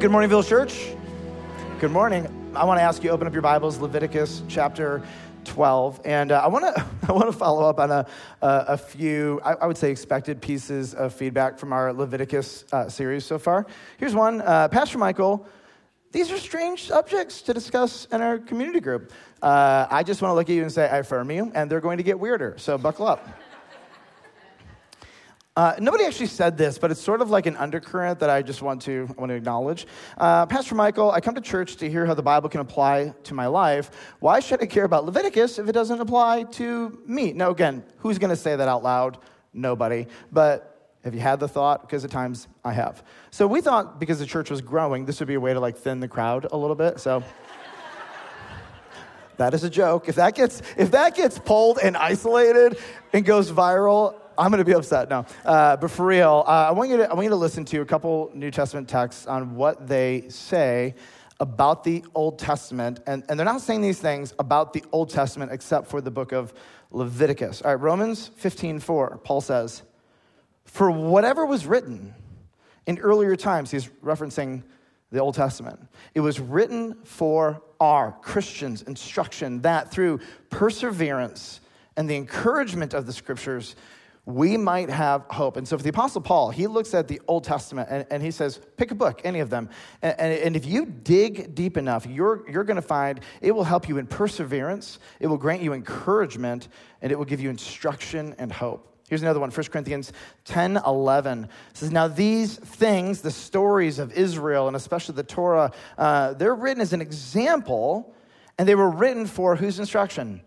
Good morning, Village Church. Good morning. I want to ask you open up your Bibles, Leviticus chapter 12, and uh, I want to I want to follow up on a a, a few I, I, would say expected pieces of feedback from our Leviticus uh, series so far. Here's one, uh, Pastor Michael. These are strange subjects to discuss in our community group. Uh, I just want to look at you and say, I affirm you, and they're going to get weirder. So buckle up. Uh, nobody actually said this, but it's sort of like an undercurrent that I just want to, want to acknowledge. Uh, Pastor Michael, I come to church to hear how the Bible can apply to my life. Why should I care about Leviticus if it doesn't apply to me? Now, again, who's going to say that out loud? Nobody. But have you had the thought? Because at times I have. So we thought because the church was growing, this would be a way to like thin the crowd a little bit. So. that is a joke. If that gets if that gets pulled and isolated and goes viral, I'm going to be upset now. Uh, but for real, uh, I, want you to, I want you to listen to a couple New Testament texts on what they say about the Old Testament. And, and they're not saying these things about the Old Testament except for the book of Leviticus. All right, Romans 15 4, Paul says, For whatever was written in earlier times, he's referencing the Old Testament, it was written for our Christians' instruction that through perseverance and the encouragement of the scriptures, we might have hope. And so for the Apostle Paul, he looks at the Old Testament and, and he says, pick a book, any of them. And, and, and if you dig deep enough, you're, you're going to find it will help you in perseverance, it will grant you encouragement, and it will give you instruction and hope. Here's another one, 1 Corinthians 10 11. It says, Now these things, the stories of Israel, and especially the Torah, uh, they're written as an example, and they were written for whose instruction?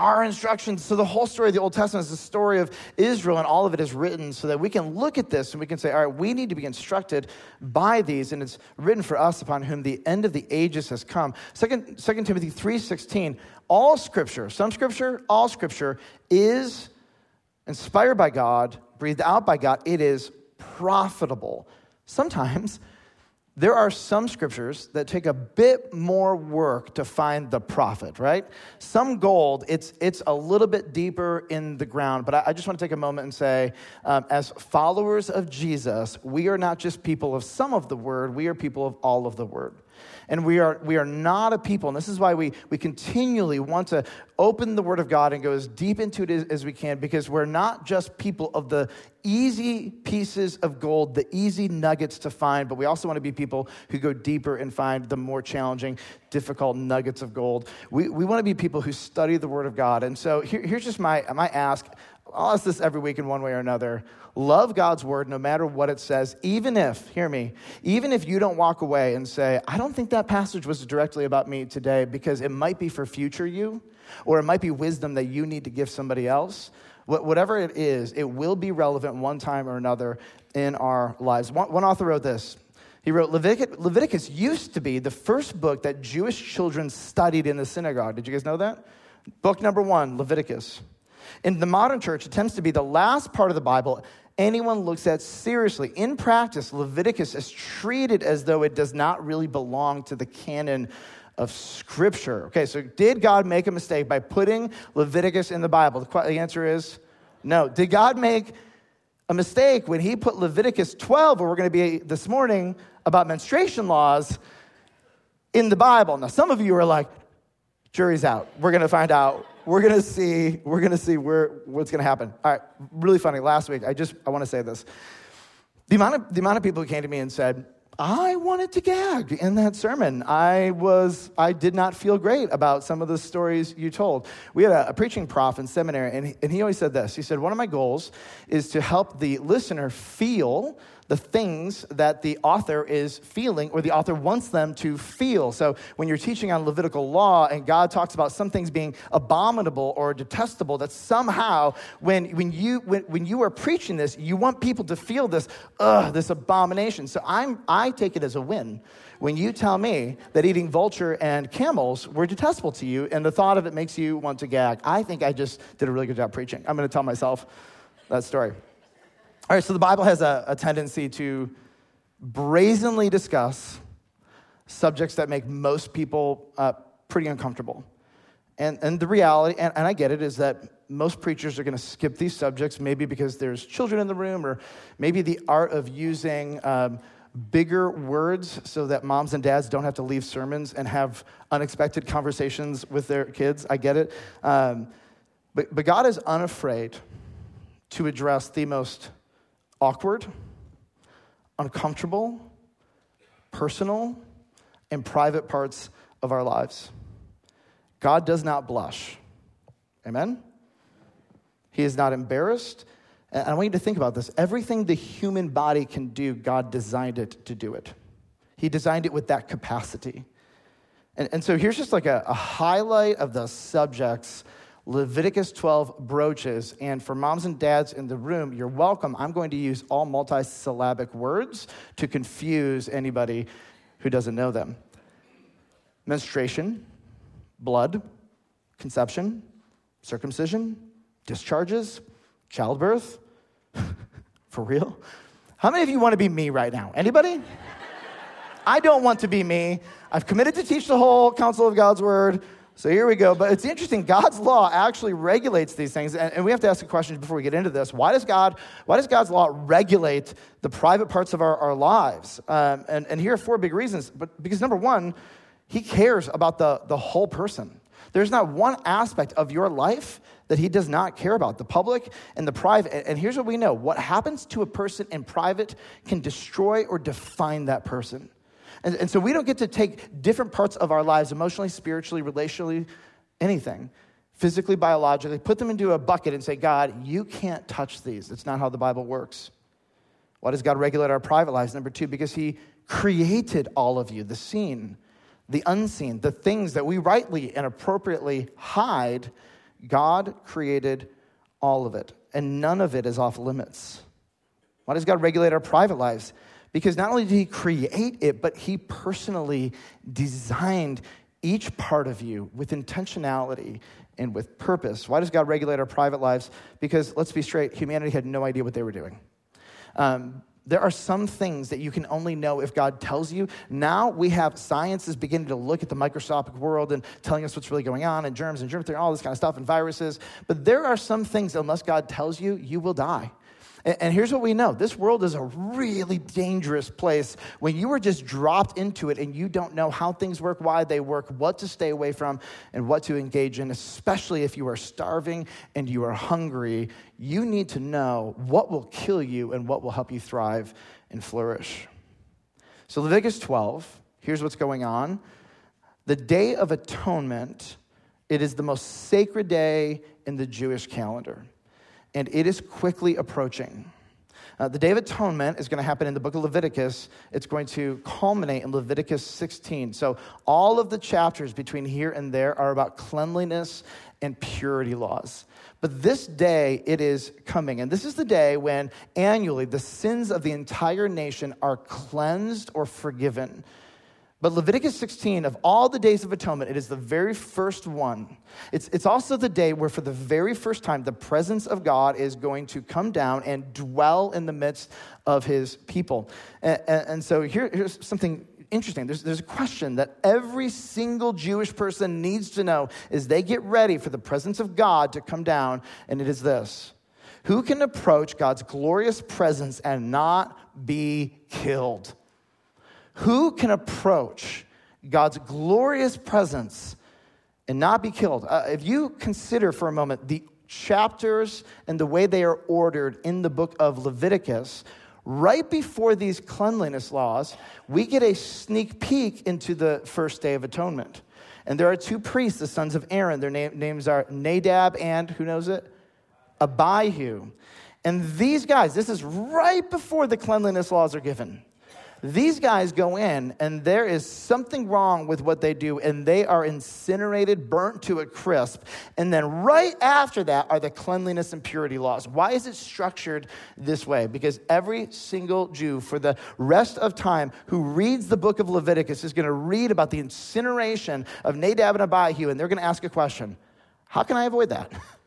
Our instructions. So the whole story of the Old Testament is the story of Israel, and all of it is written so that we can look at this and we can say, all right, we need to be instructed by these, and it's written for us upon whom the end of the ages has come. Second, 2 Timothy 3.16, all scripture, some scripture, all scripture is inspired by God, breathed out by God. It is profitable. Sometimes there are some scriptures that take a bit more work to find the profit, right? Some gold, it's, it's a little bit deeper in the ground. But I, I just want to take a moment and say, um, as followers of Jesus, we are not just people of some of the word, we are people of all of the word. And we are, we are not a people, and this is why we, we continually want to open the Word of God and go as deep into it as, as we can, because we're not just people of the easy pieces of gold, the easy nuggets to find, but we also want to be people who go deeper and find the more challenging, difficult nuggets of gold. We, we want to be people who study the Word of God. And so here, here's just my, my ask. I'll ask this every week in one way or another. Love God's word no matter what it says, even if, hear me, even if you don't walk away and say, I don't think that passage was directly about me today because it might be for future you, or it might be wisdom that you need to give somebody else. Whatever it is, it will be relevant one time or another in our lives. One, one author wrote this. He wrote Leviticus, Leviticus used to be the first book that Jewish children studied in the synagogue. Did you guys know that? Book number one, Leviticus. In the modern church, it tends to be the last part of the Bible anyone looks at seriously. In practice, Leviticus is treated as though it does not really belong to the canon of Scripture. Okay, so did God make a mistake by putting Leviticus in the Bible? The answer is no. Did God make a mistake when He put Leviticus 12, where we're going to be this morning about menstruation laws, in the Bible? Now, some of you are like, jury's out. We're going to find out we're gonna see we're gonna see where what's gonna happen. All right really funny last week i just i want to say this. The amount of the amount of people who came to me and said i wanted to gag in that sermon. I was i did not feel great about some of the stories you told. We had a, a preaching prof in seminary and and he always said this. He said one of my goals is to help the listener feel the things that the author is feeling or the author wants them to feel. So when you're teaching on Levitical law and God talks about some things being abominable or detestable, that somehow when, when, you, when, when you are preaching this, you want people to feel this, ugh, this abomination. So I'm, I take it as a win when you tell me that eating vulture and camels were detestable to you and the thought of it makes you want to gag. I think I just did a really good job preaching. I'm going to tell myself that story. All right, so the Bible has a, a tendency to brazenly discuss subjects that make most people uh, pretty uncomfortable. And, and the reality, and, and I get it, is that most preachers are going to skip these subjects, maybe because there's children in the room, or maybe the art of using um, bigger words so that moms and dads don't have to leave sermons and have unexpected conversations with their kids. I get it. Um, but, but God is unafraid to address the most awkward, uncomfortable, personal, and private parts of our lives. God does not blush. Amen? He is not embarrassed. And I want you to think about this. Everything the human body can do, God designed it to do it. He designed it with that capacity. And, and so here's just like a, a highlight of the subjects Leviticus 12 broaches. And for moms and dads in the room, you're welcome. I'm going to use all multisyllabic words to confuse anybody who doesn't know them menstruation, blood, conception, circumcision, discharges, childbirth. for real? How many of you want to be me right now? Anybody? I don't want to be me. I've committed to teach the whole counsel of God's word. So here we go. But it's interesting, God's law actually regulates these things. And, and, we have to ask a question before we get into this. Why does God, why does God's law regulate the private parts of our, our lives? Um, and, and here are four big reasons. But because number one, he cares about the, the whole person. There's not one aspect of your life that he does not care about the public and the private. And here's what we know what happens to a person in private can destroy or define that person. And, and so we don't get to take different parts of our lives, emotionally, spiritually, relationally, anything, physically, biologically, put them into a bucket and say, God, you can't touch these. That's not how the Bible works. Why does God regulate our private lives? Number two, because He created all of you, the seen, the unseen, the things that we rightly and appropriately hide. God created all of it, and none of it is off limits. Why does God regulate our private lives? Because not only did he create it, but he personally designed each part of you with intentionality and with purpose. Why does God regulate our private lives? Because let's be straight, humanity had no idea what they were doing. Um, there are some things that you can only know if God tells you. Now we have science is beginning to look at the microscopic world and telling us what's really going on, and germs and germ theory, all this kind of stuff, and viruses. But there are some things, unless God tells you, you will die. And here's what we know this world is a really dangerous place when you are just dropped into it and you don't know how things work, why they work, what to stay away from, and what to engage in, especially if you are starving and you are hungry. You need to know what will kill you and what will help you thrive and flourish. So, Leviticus 12, here's what's going on. The Day of Atonement, it is the most sacred day in the Jewish calendar and it is quickly approaching. Uh, the Day of Atonement is going to happen in the book of Leviticus. It's going to culminate in Leviticus 16. So, all of the chapters between here and there are about cleanliness and purity laws. But this day, it is coming. And this is the day when annually the sins of the entire nation are cleansed or forgiven. But Leviticus 16, of all the days of atonement, it is the very first one. It's, it's also the day where, for the very first time, the presence of God is going to come down and dwell in the midst of his people. And, and, and so here, here's something interesting. There's, there's a question that every single Jewish person needs to know as they get ready for the presence of God to come down, and it is this Who can approach God's glorious presence and not be killed? Who can approach God's glorious presence and not be killed? Uh, if you consider for a moment the chapters and the way they are ordered in the book of Leviticus, right before these cleanliness laws, we get a sneak peek into the first day of atonement. And there are two priests, the sons of Aaron. Their name, names are Nadab and, who knows it? Abihu. And these guys, this is right before the cleanliness laws are given. These guys go in, and there is something wrong with what they do, and they are incinerated, burnt to a crisp. And then right after that are the cleanliness and purity laws. Why is it structured this way? Because every single Jew, for the rest of time, who reads the book of Leviticus is going to read about the incineration of Nadab and Abihu, and they're going to ask a question How can I avoid that?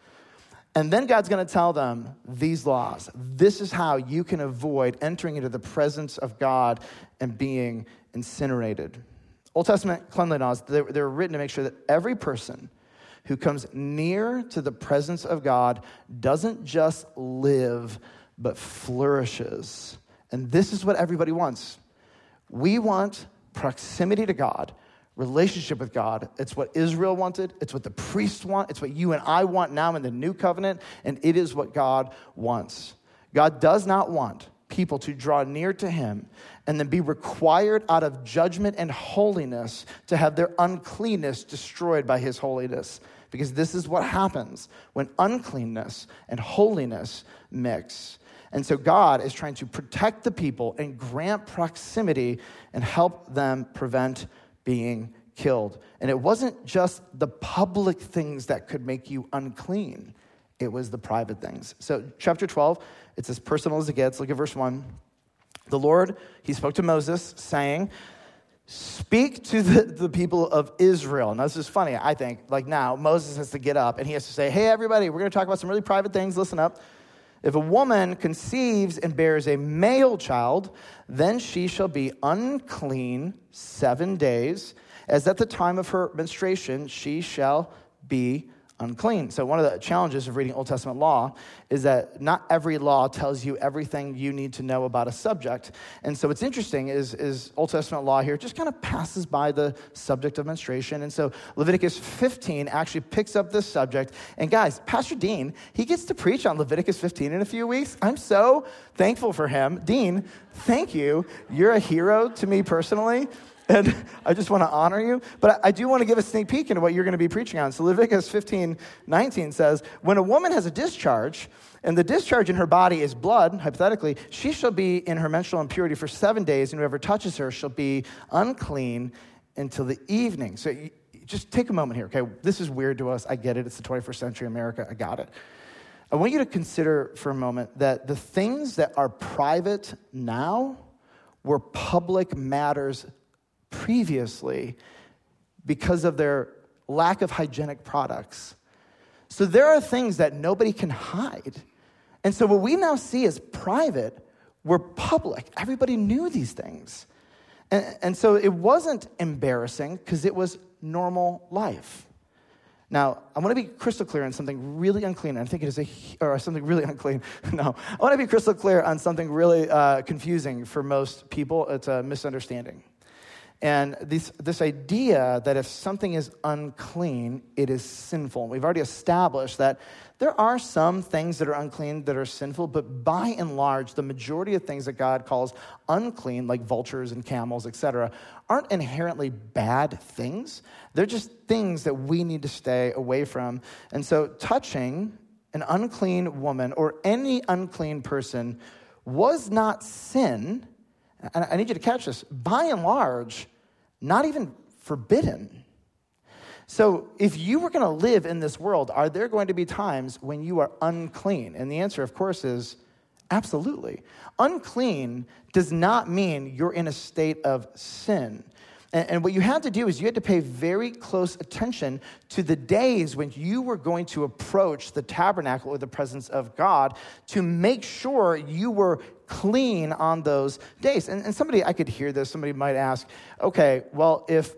And then God's going to tell them these laws. This is how you can avoid entering into the presence of God and being incinerated. Old Testament cleanliness laws, they're, they're written to make sure that every person who comes near to the presence of God doesn't just live, but flourishes. And this is what everybody wants. We want proximity to God, relationship with God. It's what Israel wanted, it's what the priests want, it's what you and I want now in the new covenant, and it is what God wants. God does not want people to draw near to him and then be required out of judgment and holiness to have their uncleanness destroyed by his holiness. Because this is what happens when uncleanness and holiness mix. And so God is trying to protect the people and grant proximity and help them prevent being killed. And it wasn't just the public things that could make you unclean, it was the private things. So, chapter 12, it's as personal as it gets. Look at verse 1. The Lord, he spoke to Moses, saying, Speak to the, the people of Israel. Now, this is funny, I think. Like now, Moses has to get up and he has to say, Hey, everybody, we're going to talk about some really private things. Listen up. If a woman conceives and bears a male child, then she shall be unclean seven days, as at the time of her menstruation she shall be unclean. So, one of the challenges of reading Old Testament law is that not every law tells you everything you need to know about a subject. And so, what's interesting is, is Old Testament law here just kind of passes by the subject of menstruation. And so, Leviticus 15 actually picks up this subject. And, guys, Pastor Dean, he gets to preach on Leviticus 15 in a few weeks. I'm so thankful for him. Dean, thank you. You're a hero to me personally. And I just want to honor you. But I do want to give a sneak peek into what you're going to be preaching on. So Leviticus 15 19 says, When a woman has a discharge, and the discharge in her body is blood, hypothetically, she shall be in her menstrual impurity for seven days, and whoever touches her shall be unclean until the evening. So just take a moment here, okay? This is weird to us. I get it. It's the 21st century America. I got it. I want you to consider for a moment that the things that are private now were public matters previously because of their lack of hygienic products. So there are things that nobody can hide. And so what we now see as private were public. Everybody knew these things. And, and so it wasn't embarrassing because it was normal life. Now, I want to be crystal clear on something really unclean. I think it is a, or something really unclean. No, I want to be crystal clear on something really uh, confusing for most people. It's a misunderstanding. And this, this idea that if something is unclean, it is sinful. We've already established that there are some things that are unclean that are sinful, but by and large, the majority of things that God calls unclean, like vultures and camels, etc., aren't inherently bad things. They're just things that we need to stay away from. And so, touching an unclean woman or any unclean person was not sin. And I need you to catch this. By and large, not even forbidden. So, if you were going to live in this world, are there going to be times when you are unclean? And the answer, of course, is absolutely. Unclean does not mean you're in a state of sin. And, what you had to do is you had to pay very close attention to the days when you were going to approach the tabernacle or the presence of God to make sure you were clean on those days. And, and somebody, I could hear this, somebody might ask, okay, well, if,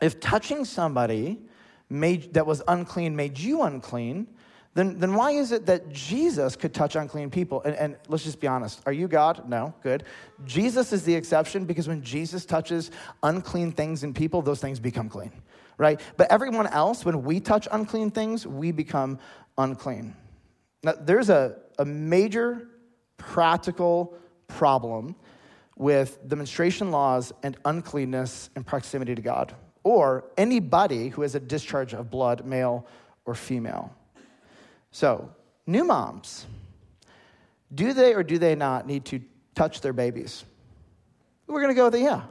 if touching somebody made, that was unclean made you unclean, then, then why is it that Jesus could touch unclean people? And, and, let's just be honest. Are you God? No, good. Jesus is the exception because when Jesus touches unclean things in people, those things become clean, right? But everyone else, when we touch unclean things, we become unclean. Now, there's a, a major practical problem with the menstruation laws and uncleanness and proximity to God, or anybody who has a discharge of blood, male or female. So, new moms, do they or do they not need to touch their babies? We're going to go with a yeah.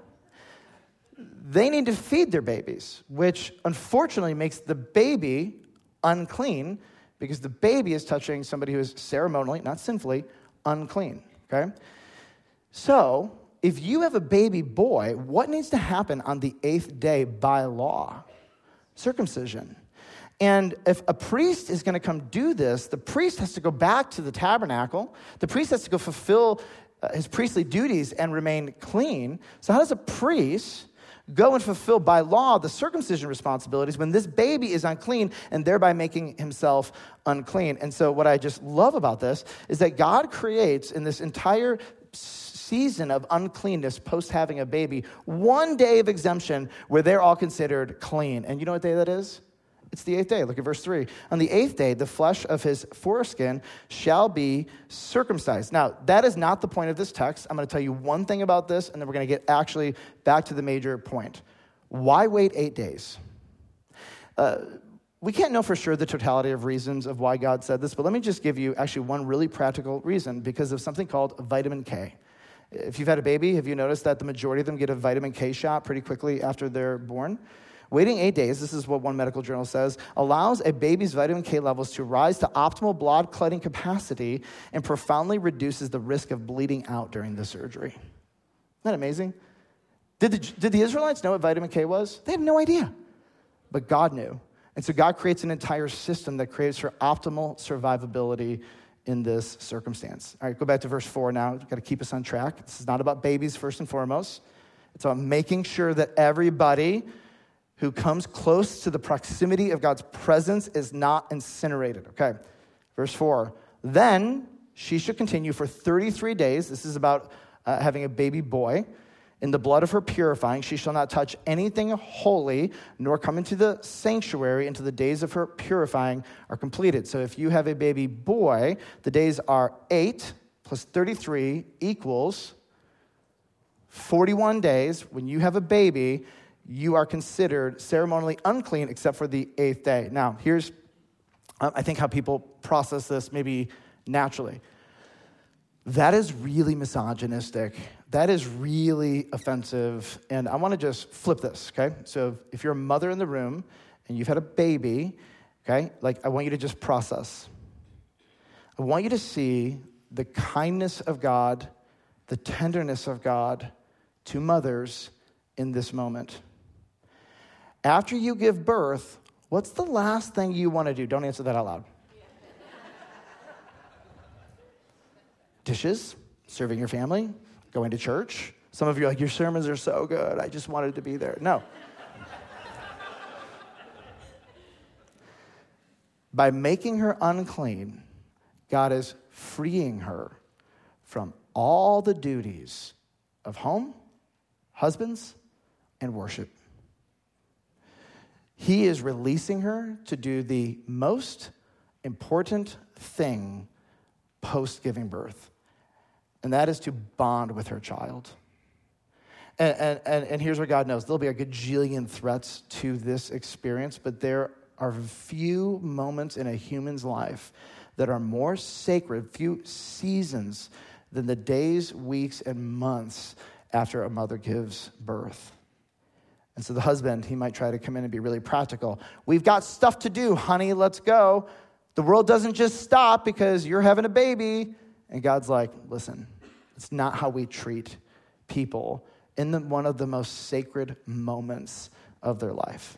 They need to feed their babies, which unfortunately makes the baby unclean because the baby is touching somebody who is ceremonially, not sinfully, unclean. Okay? So, if you have a baby boy, what needs to happen on the eighth day by law? Circumcision. And if a priest is going to come do this, the priest has to go back to the tabernacle. The priest has to go fulfill uh, his priestly duties and remain clean. So, how does a priest go and fulfill by law the circumcision responsibilities when this baby is unclean and thereby making himself unclean? And so, what I just love about this is that God creates in this entire season of uncleanness post having a baby, one day of exemption where they're all considered clean. And you know what day that is? It's the eighth day. Look at verse 3. On the eighth day, the flesh of his foreskin shall be circumcised. Now, that is not the point of this text. I'm going to tell you one thing about this, and then we're going to get actually back to the major point. Why wait eight days? Uh, we can't know for sure the totality of reasons of why God said this, but let me just give you actually one really practical reason because of something called vitamin K. If you've had a baby, have you noticed that the majority of them get a vitamin K shot pretty quickly after they're born? Waiting eight days, this is what one medical journal says, allows a baby's vitamin K levels to rise to optimal blood clotting capacity and profoundly reduces the risk of bleeding out during the surgery. Isn't that amazing? Did the, did the Israelites know what vitamin K was? They had no idea. But God knew. And so God creates an entire system that creates for optimal survivability in this circumstance. All right, go back to verse four now. We've got to keep us on track. This is not about babies first and foremost. It's about making sure that everybody who comes close to the proximity of God's presence is not incinerated. Okay, verse 4. Then she should continue for 33 days. This is about uh, having a baby boy. In the blood of her purifying, she shall not touch anything holy, nor come into the sanctuary until the days of her purifying are completed. So if you have a baby boy, the days are 8 plus 33 equals 41 days. When you have a baby, you are considered ceremonially unclean except for the eighth day. Now, here's, uh, I think, how people process this maybe naturally. That is really misogynistic. That is really offensive. And I want to just flip this, okay? So if you're a mother in the room and you've had a baby, okay, like I want you to just process. I want you to see the kindness of God, the tenderness of God to mothers in this moment. After you give birth, what's the last thing you want to do? Don't answer that out loud. Dishes, serving your family, going to church. Some of you are like, Your sermons are so good. I just wanted to be there. No. By making her unclean, God is freeing her from all the duties of home, husbands, and worship. He is releasing her to do the most important thing post giving birth, and that is to bond with her child. And, and, and, here's what God knows there'll be a gajillion threats to this experience, but there are few moments in a human's life that are more sacred, few seasons than the days, weeks, and months after a mother gives birth. And so the husband, he might try to come in and be really practical. We've got stuff to do, honey, let's go. The world doesn't just stop because you're having a baby. And God's like, listen, it's not how we treat people in the, one of the most sacred moments of their life.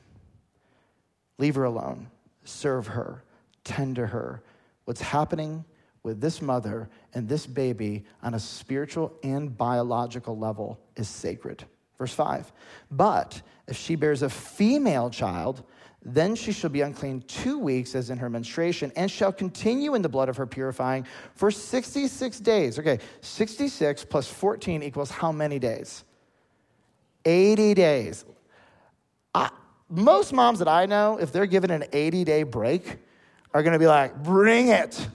Leave her alone, serve her, tend to her. What's happening with this mother and this baby on a spiritual and biological level is sacred. Verse 5 But if she bears a female child, then she shall be unclean two weeks as in her menstruation, and shall continue in the blood of her purifying for 66 days. Okay, 66 plus 14 equals how many days? 80 days. I, most moms that I know, if they're given an 80 day break, are gonna be like, bring it.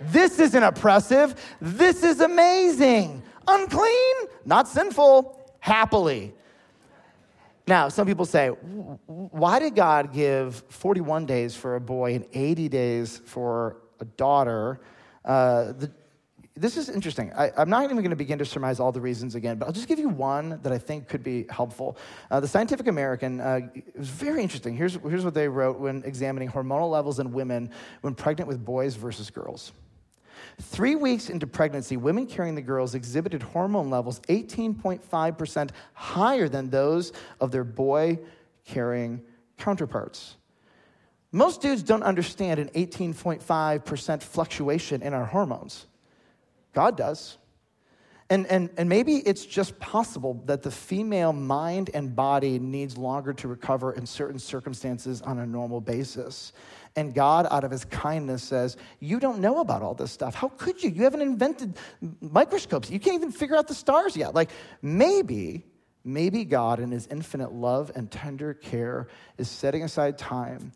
This isn't oppressive. This is amazing. Unclean, not sinful happily. Now, some people say, why did God give 41 days for a boy and 80 days for a daughter? Uh, the, this is interesting. I, am not even going to begin to surmise all the reasons again, but I'll just give you one that I think could be helpful. Uh, the Scientific American uh, was very interesting. Here's, here's what they wrote when examining hormonal levels in women when pregnant with boys versus girls. Three weeks into pregnancy, women carrying the girls exhibited hormone levels 18.5% higher than those of their boy carrying counterparts. Most dudes don't understand an 18.5% fluctuation in our hormones. God does. And, and, and maybe it's just possible that the female mind and body needs longer to recover in certain circumstances on a normal basis. And God, out of his kindness, says, You don't know about all this stuff. How could you? You haven't invented microscopes. You can't even figure out the stars yet. Like, maybe, maybe God, in his infinite love and tender care, is setting aside time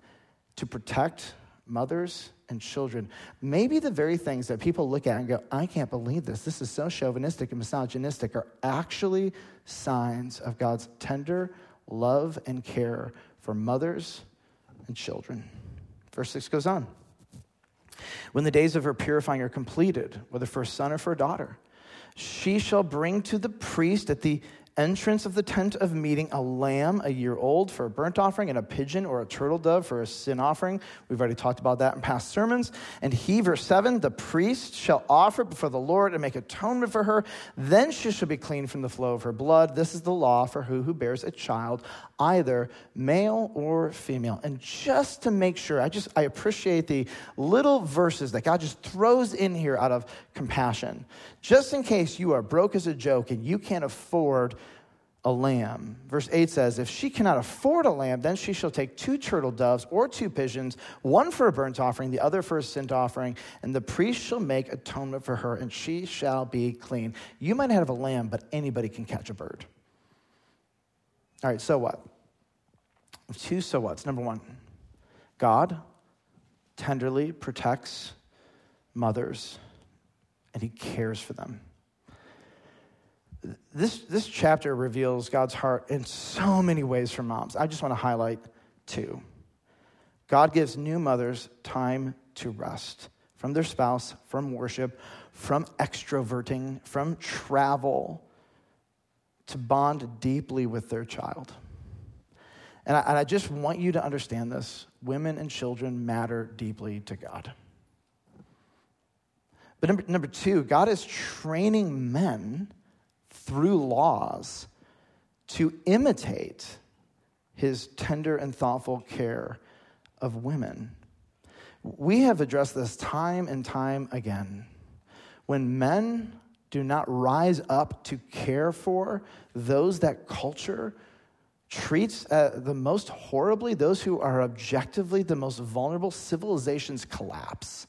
to protect mothers and children. Maybe the very things that people look at and go, I can't believe this, this is so chauvinistic and misogynistic, are actually signs of God's tender love and care for mothers and children. Verse 6 goes on. When the days of her purifying are completed, whether for a son or for a daughter, she shall bring to the priest at the entrance of the tent of meeting a lamb a year old for a burnt offering and a pigeon or a turtle dove for a sin offering. We've already talked about that in past sermons. And he, verse 7, the priest shall offer before the Lord and make atonement for her. Then she shall be clean from the flow of her blood. This is the law for who who bears a child, either male or female. And just to make sure, I just I appreciate the little verses that God just throws in here out of compassion. Just in case you are broke as a joke and you can't afford a lamb. Verse 8 says, If she cannot afford a lamb, then she shall take two turtle doves or two pigeons, one for a burnt offering, the other for a sin offering, and the priest shall make atonement for her, and she shall be clean. You might have a lamb, but anybody can catch a bird. All right, so what? Two so what's. Number one, God tenderly protects mothers, and he cares for them this, this chapter reveals God's heart in so many ways for moms. I just want to highlight two. God gives new mothers time to rest from their spouse, from worship, from extroverting, from travel, to bond deeply with their child. And I, and I just want you to understand this women and children matter deeply to God. But number, number two, God is training men through laws to imitate his tender and thoughtful care of women. We have addressed this time and time again. When men do not rise up to care for those that culture treats uh, the most horribly, those who are objectively the most vulnerable, civilizations collapse.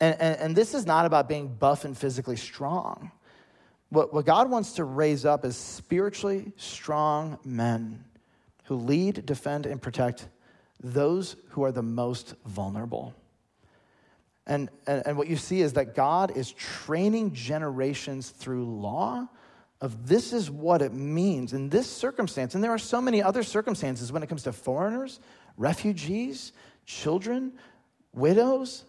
And, and, and this is not about being buff and physically strong. What, what God wants to raise up is spiritually strong men who lead, defend, and protect those who are the most vulnerable. And, and, and what you see is that God is training generations through law of this is what it means in this circumstance. And there are so many other circumstances when it comes to foreigners, refugees, children, widows,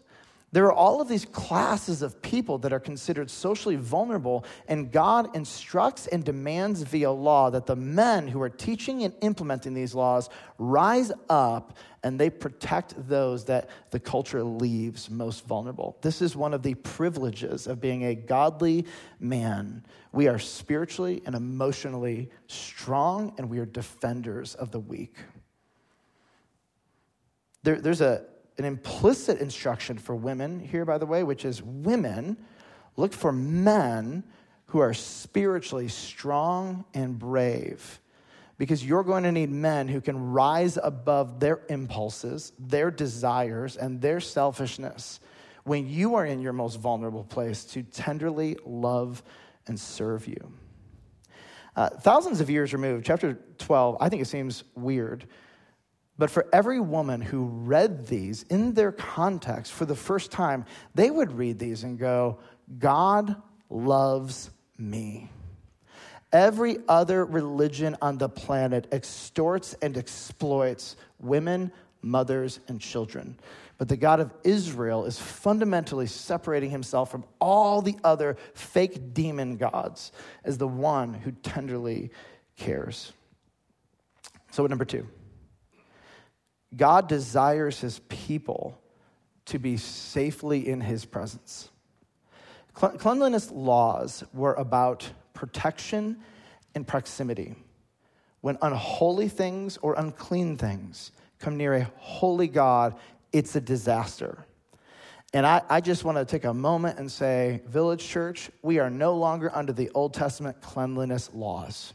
there are all of these classes of people that are considered socially vulnerable, and God instructs and demands via law that the men who are teaching and implementing these laws rise up and they protect those that the culture leaves most vulnerable. This is one of the privileges of being a godly man. We are spiritually and emotionally strong, and we are defenders of the weak. There, there's a an implicit instruction for women here, by the way, which is women look for men who are spiritually strong and brave. Because you're going to need men who can rise above their impulses, their desires, and their selfishness when you are in your most vulnerable place to tenderly love and serve you. Uh, thousands of years removed, chapter 12, I think it seems weird but for every woman who read these in their context for the first time, they would read these and go, God loves me. Every other religion on the planet extorts and exploits women, mothers, and children. But the God of Israel is fundamentally separating himself from all the other fake demon gods as the one who tenderly cares. So, number two. God desires his people to be safely in his presence. Cleanliness laws were about protection and proximity. When unholy things or unclean things come near a holy God, it's a disaster. And I, I just want to take a moment and say, Village Church, we are no longer under the Old Testament cleanliness laws.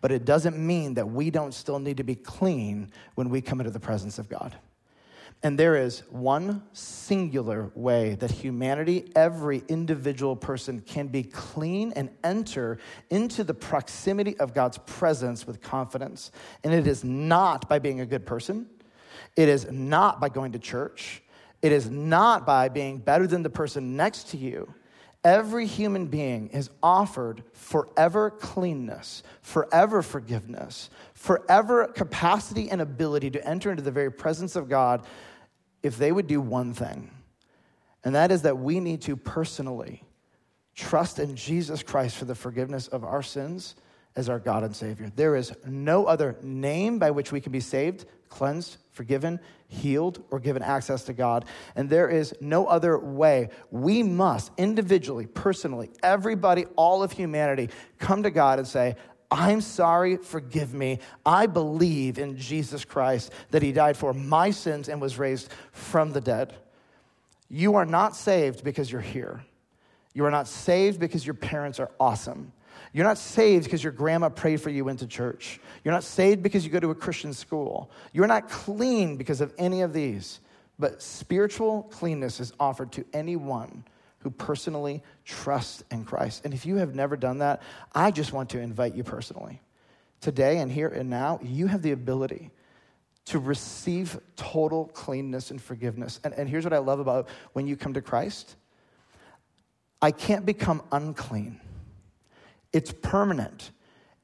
But it doesn't mean that we don't still need to be clean when we come into the presence of God. And there is one singular way that humanity, every individual person, can be clean and enter into the proximity of God's presence with confidence. And it is not by being a good person, it is not by going to church, it is not by being better than the person next to you. Every human being is offered forever cleanness, forever forgiveness, forever capacity and ability to enter into the very presence of God if they would do one thing. And that is that we need to personally trust in Jesus Christ for the forgiveness of our sins as our God and Savior. There is no other name by which we can be saved, cleansed, forgiven, healed, or given access to God. And there is no other way. We must individually, personally, everybody, all of humanity, come to God and say, I'm sorry, forgive me. I believe in Jesus Christ that he died for my sins and was raised from the dead. You are not saved because you're here. You are not saved because your parents are awesome. You're not saved because your grandma prayed for you into church. You're not saved because you go to a Christian school. You're not clean because of any of these. But spiritual cleanness is offered to anyone who personally trusts in Christ. And if you have never done that, I just want to invite you personally. Today and here and now, you have the ability to receive total cleanness and forgiveness. And, and here's what I love about when you come to Christ I can't become unclean. It's permanent.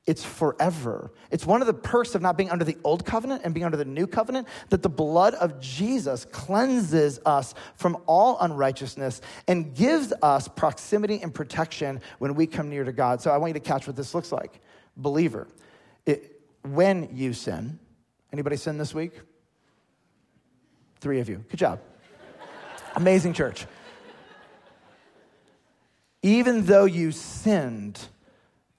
It's forever. It's one of the perks of not being under the old covenant and being under the new covenant that the blood of Jesus cleanses us from all unrighteousness and gives us proximity and protection when we come near to God. So I want you to catch what this looks like. Believer, it, when you sin, anybody sin this week? Three of you. Good job. Amazing church. Even though you sinned,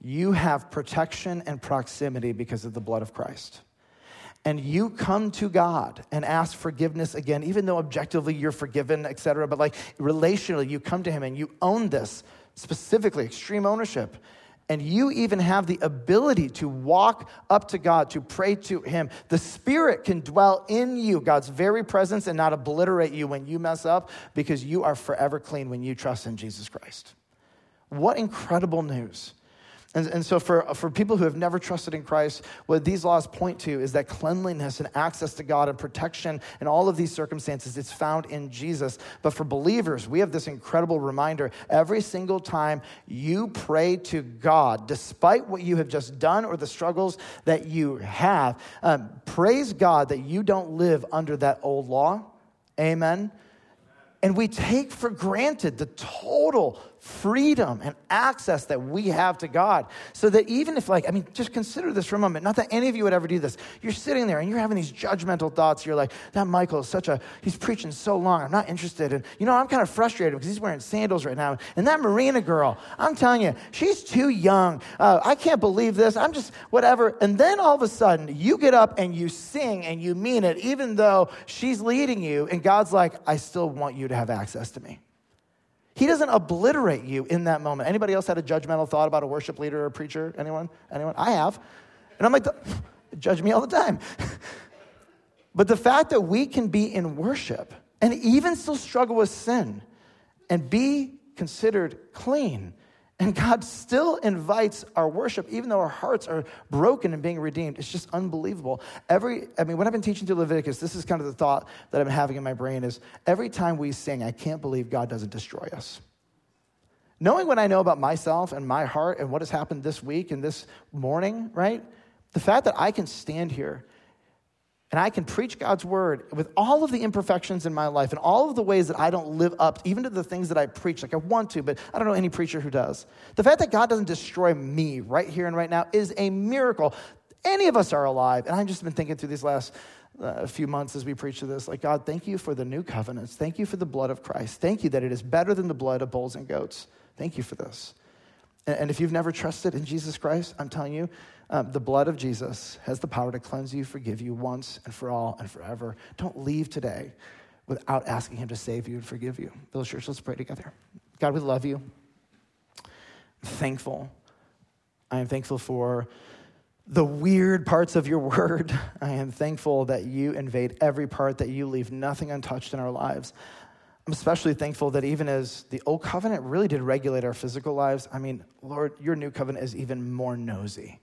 you have protection and proximity because of the blood of Christ. And you come to God and ask forgiveness again, even though objectively you're forgiven, et cetera, but like relationally, you come to Him and you own this specifically, extreme ownership. And you even have the ability to walk up to God, to pray to Him. The Spirit can dwell in you, God's very presence, and not obliterate you when you mess up because you are forever clean when you trust in Jesus Christ. What incredible news! And, and so, for, for people who have never trusted in Christ, what these laws point to is that cleanliness and access to God and protection in all of these circumstances, it's found in Jesus. But for believers, we have this incredible reminder every single time you pray to God, despite what you have just done or the struggles that you have, um, praise God that you don't live under that old law. Amen. And we take for granted the total freedom and access that we have to God. So that even if, like, I mean, just consider this for a moment. Not that any of you would ever do this. You're sitting there and you're having these judgmental thoughts. You're like, that Michael is such a, he's preaching so long. I'm not interested. And, you know, I'm kind of frustrated because he's wearing sandals right now. And that Marina girl, I'm telling you, she's too young. Uh, I can't believe this. I'm just, whatever. And then all of a sudden, you get up and you sing and you mean it, even though she's leading you. And God's like, I still want you to have access to me. He doesn't obliterate you in that moment. Anybody else had a judgmental thought about a worship leader or a preacher? Anyone? Anyone? I have. And I'm like, judge me all the time. but the fact that we can be in worship and even still struggle with sin and be considered clean and God still invites our worship, even though our hearts are broken and being redeemed. It's just unbelievable. Every, I mean, when I've been teaching through Leviticus, this is kind of the thought that I've been having in my brain is every time we sing, I can't believe God doesn't destroy us. Knowing what I know about myself and my heart and what has happened this week and this morning, right? The fact that I can stand here and I can preach God's word with all of the imperfections in my life and all of the ways that I don't live up even to the things that I preach like I want to, but I don't know any preacher who does. The fact that God doesn't destroy me right here and right now is a miracle. Any of us are alive. And I've just been thinking through these last uh, few months as we preach to this like, God, thank you for the new covenants. Thank you for the blood of Christ. Thank you that it is better than the blood of bulls and goats. Thank you for this. And, and if you've never trusted in Jesus Christ, I'm telling you, um, the blood of Jesus has the power to cleanse you, forgive you once and for all and forever. Don't leave today without asking Him to save you and forgive you. Village Church, let's pray together. God, we love you. I'm thankful. I am thankful for the weird parts of your word. I am thankful that you invade every part, that you leave nothing untouched in our lives. I'm especially thankful that even as the old covenant really did regulate our physical lives, I mean, Lord, your new covenant is even more nosy.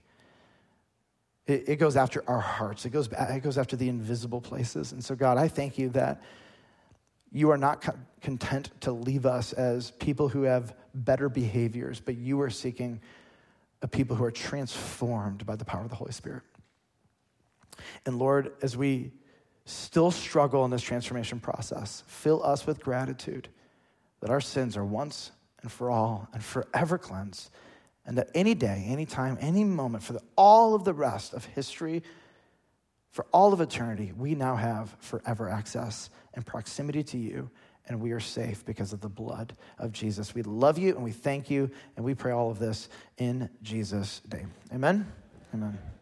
It, it goes after our hearts, it goes, it goes after the invisible places. And so, God, I thank you that you are not co- content to leave us as people who have better behaviors, but you are seeking a people who are transformed by the power of the Holy Spirit. And Lord, as we still struggle in this transformation process, fill us with gratitude that our sins are once and for all and forever cleansed, and that any day, any time, any moment, for the, all of the rest of history, for all of eternity, we now have forever access and proximity to you, and we are safe because of the blood of Jesus. We love you and we thank you, and we pray all of this in Jesus' name. Amen. Amen.